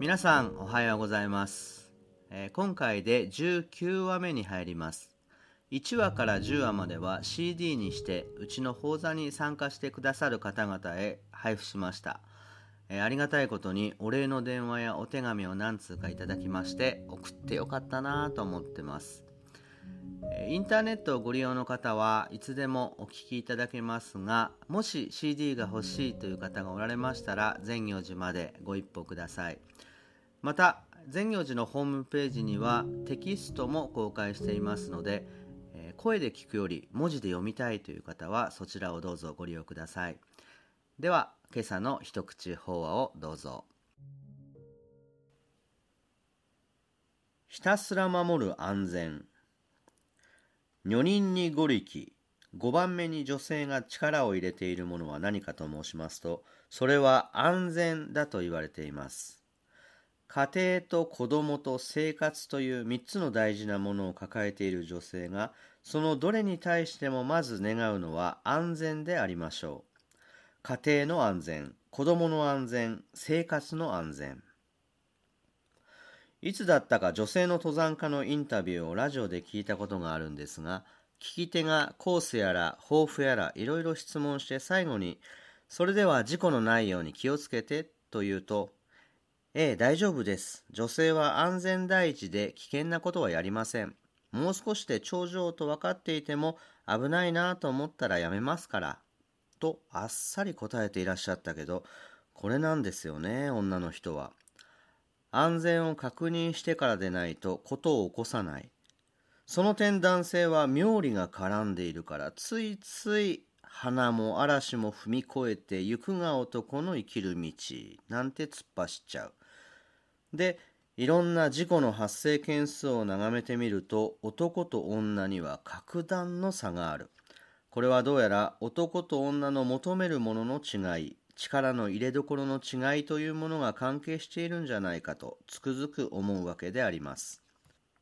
皆さんおはようございます、えー、今回で19話目に入ります。1話から10話までは CD にしてうちの講座に参加してくださる方々へ配布しました、えー、ありがたいことにお礼の電話やお手紙を何通かいただきまして送ってよかったなと思ってます。インターネットをご利用の方はいつでもお聞きいただけますがもし CD が欲しいという方がおられましたら善行寺までご一報ください。また善行寺のホームページにはテキストも公開していますので声で聞くより文字で読みたいという方はそちらをどうぞご利用ください。では今朝の一口法話をどうぞ。ひたすら守る安全。女人に五力5番目に女性が力を入れているものは何かと申しますとそれは安全だと言われています。家庭と子供と生活という3つの大事なものを抱えている女性がそのどれに対してもまず願うのは安全でありましょう。家庭の安全子供の安全生活の安全。いつだったか女性の登山家のインタビューをラジオで聞いたことがあるんですが聞き手がコースやら抱負やらいろいろ質問して最後に「それでは事故のないように気をつけて」と言うとええ、大丈夫です。女性は安全第一で危険なことはやりません。もう少しで頂上と分かっていても危ないなと思ったらやめますから。とあっさり答えていらっしゃったけど、これなんですよね、女の人は。安全を確認してからでないとことを起こさない。その点男性は妙理が絡んでいるからついつい花も嵐も踏み越えて行くが男の生きる道なんて突っ走っちゃう。でいろんな事故の発生件数を眺めてみると男と女には格段の差があるこれはどうやら男と女の求めるものの違い力の入れどころの違いというものが関係しているんじゃないかとつくづく思うわけであります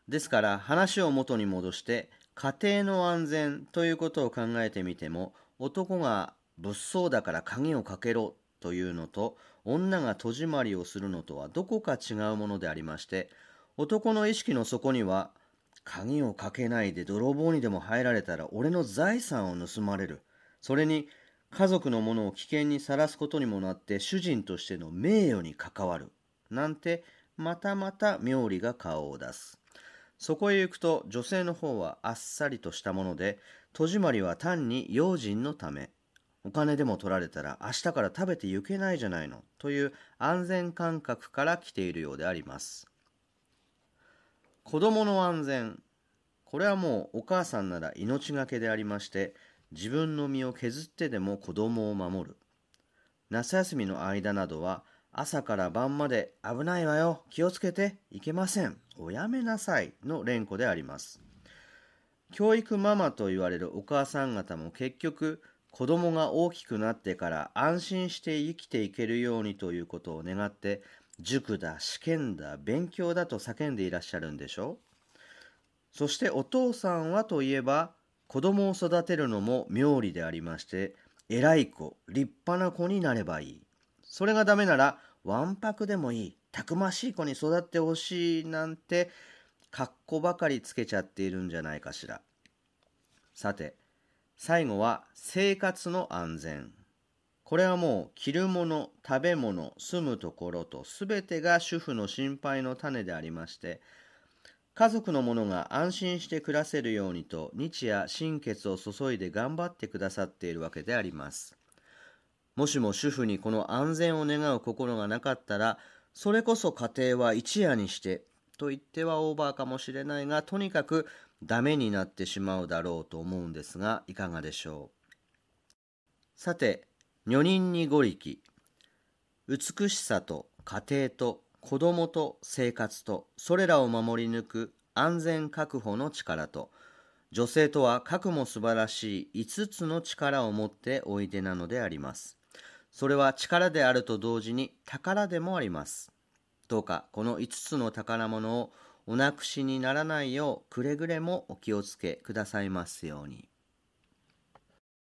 ですから話を元に戻して家庭の安全ということを考えてみても男が物騒だから鍵をかけろというのと女が戸締まりをするのとはどこか違うものでありまして男の意識の底には鍵をかけないで泥棒にでも入られたら俺の財産を盗まれる。それに家族のものを危険にさらすことにもなって主人としての名誉に関わる。なんてまたまた妙理が顔を出す。そこへ行くと女性の方はあっさりとしたもので戸締まりは単に用心のため。お金でも取られたら明日から食べて行けないじゃないのという安全感覚から来ているようであります。子供の安全。これはもうお母さんなら命がけでありまして自分の身を削ってでも子供を守る。夏休みの間などは朝から晩まで危ないわよ気をつけていけませんおやめなさいの連呼であります。教育ママと言われるお母さん方も結局子供が大きくなってから安心して生きていけるようにということを願って塾だ試験だ勉強だと叫んでいらっしゃるんでしょ？うそしてお父さんはといえば子供を育てるのも妙理でありまして偉い子立派な子になればいい。それがダメならわんぱくでもいいたくましい子に育ってほしいなんて格好ばかりつけちゃっているんじゃないかしらさて最後は生活の安全。これはもう着るもの、食べ物、住むところと全てが主婦の心配の種でありまして、家族の者が安心して暮らせるようにと日夜心血を注いで頑張ってくださっているわけであります。もしも主婦にこの安全を願う心がなかったら、それこそ家庭は一夜にしてと言ってはオーバーかもしれないが、とにかくダメになってしまうだろうと思うんですがいかがでしょう。さて女人に五力。美しさと家庭と子供と生活とそれらを守り抜く安全確保の力と。女性とは核も素晴らしい5つの力を持っておいでなのであります。それは力であると同時に宝でもあります。どうかこの5つの宝物をおなくしにならないようくれぐれもお気をつけくださいますように。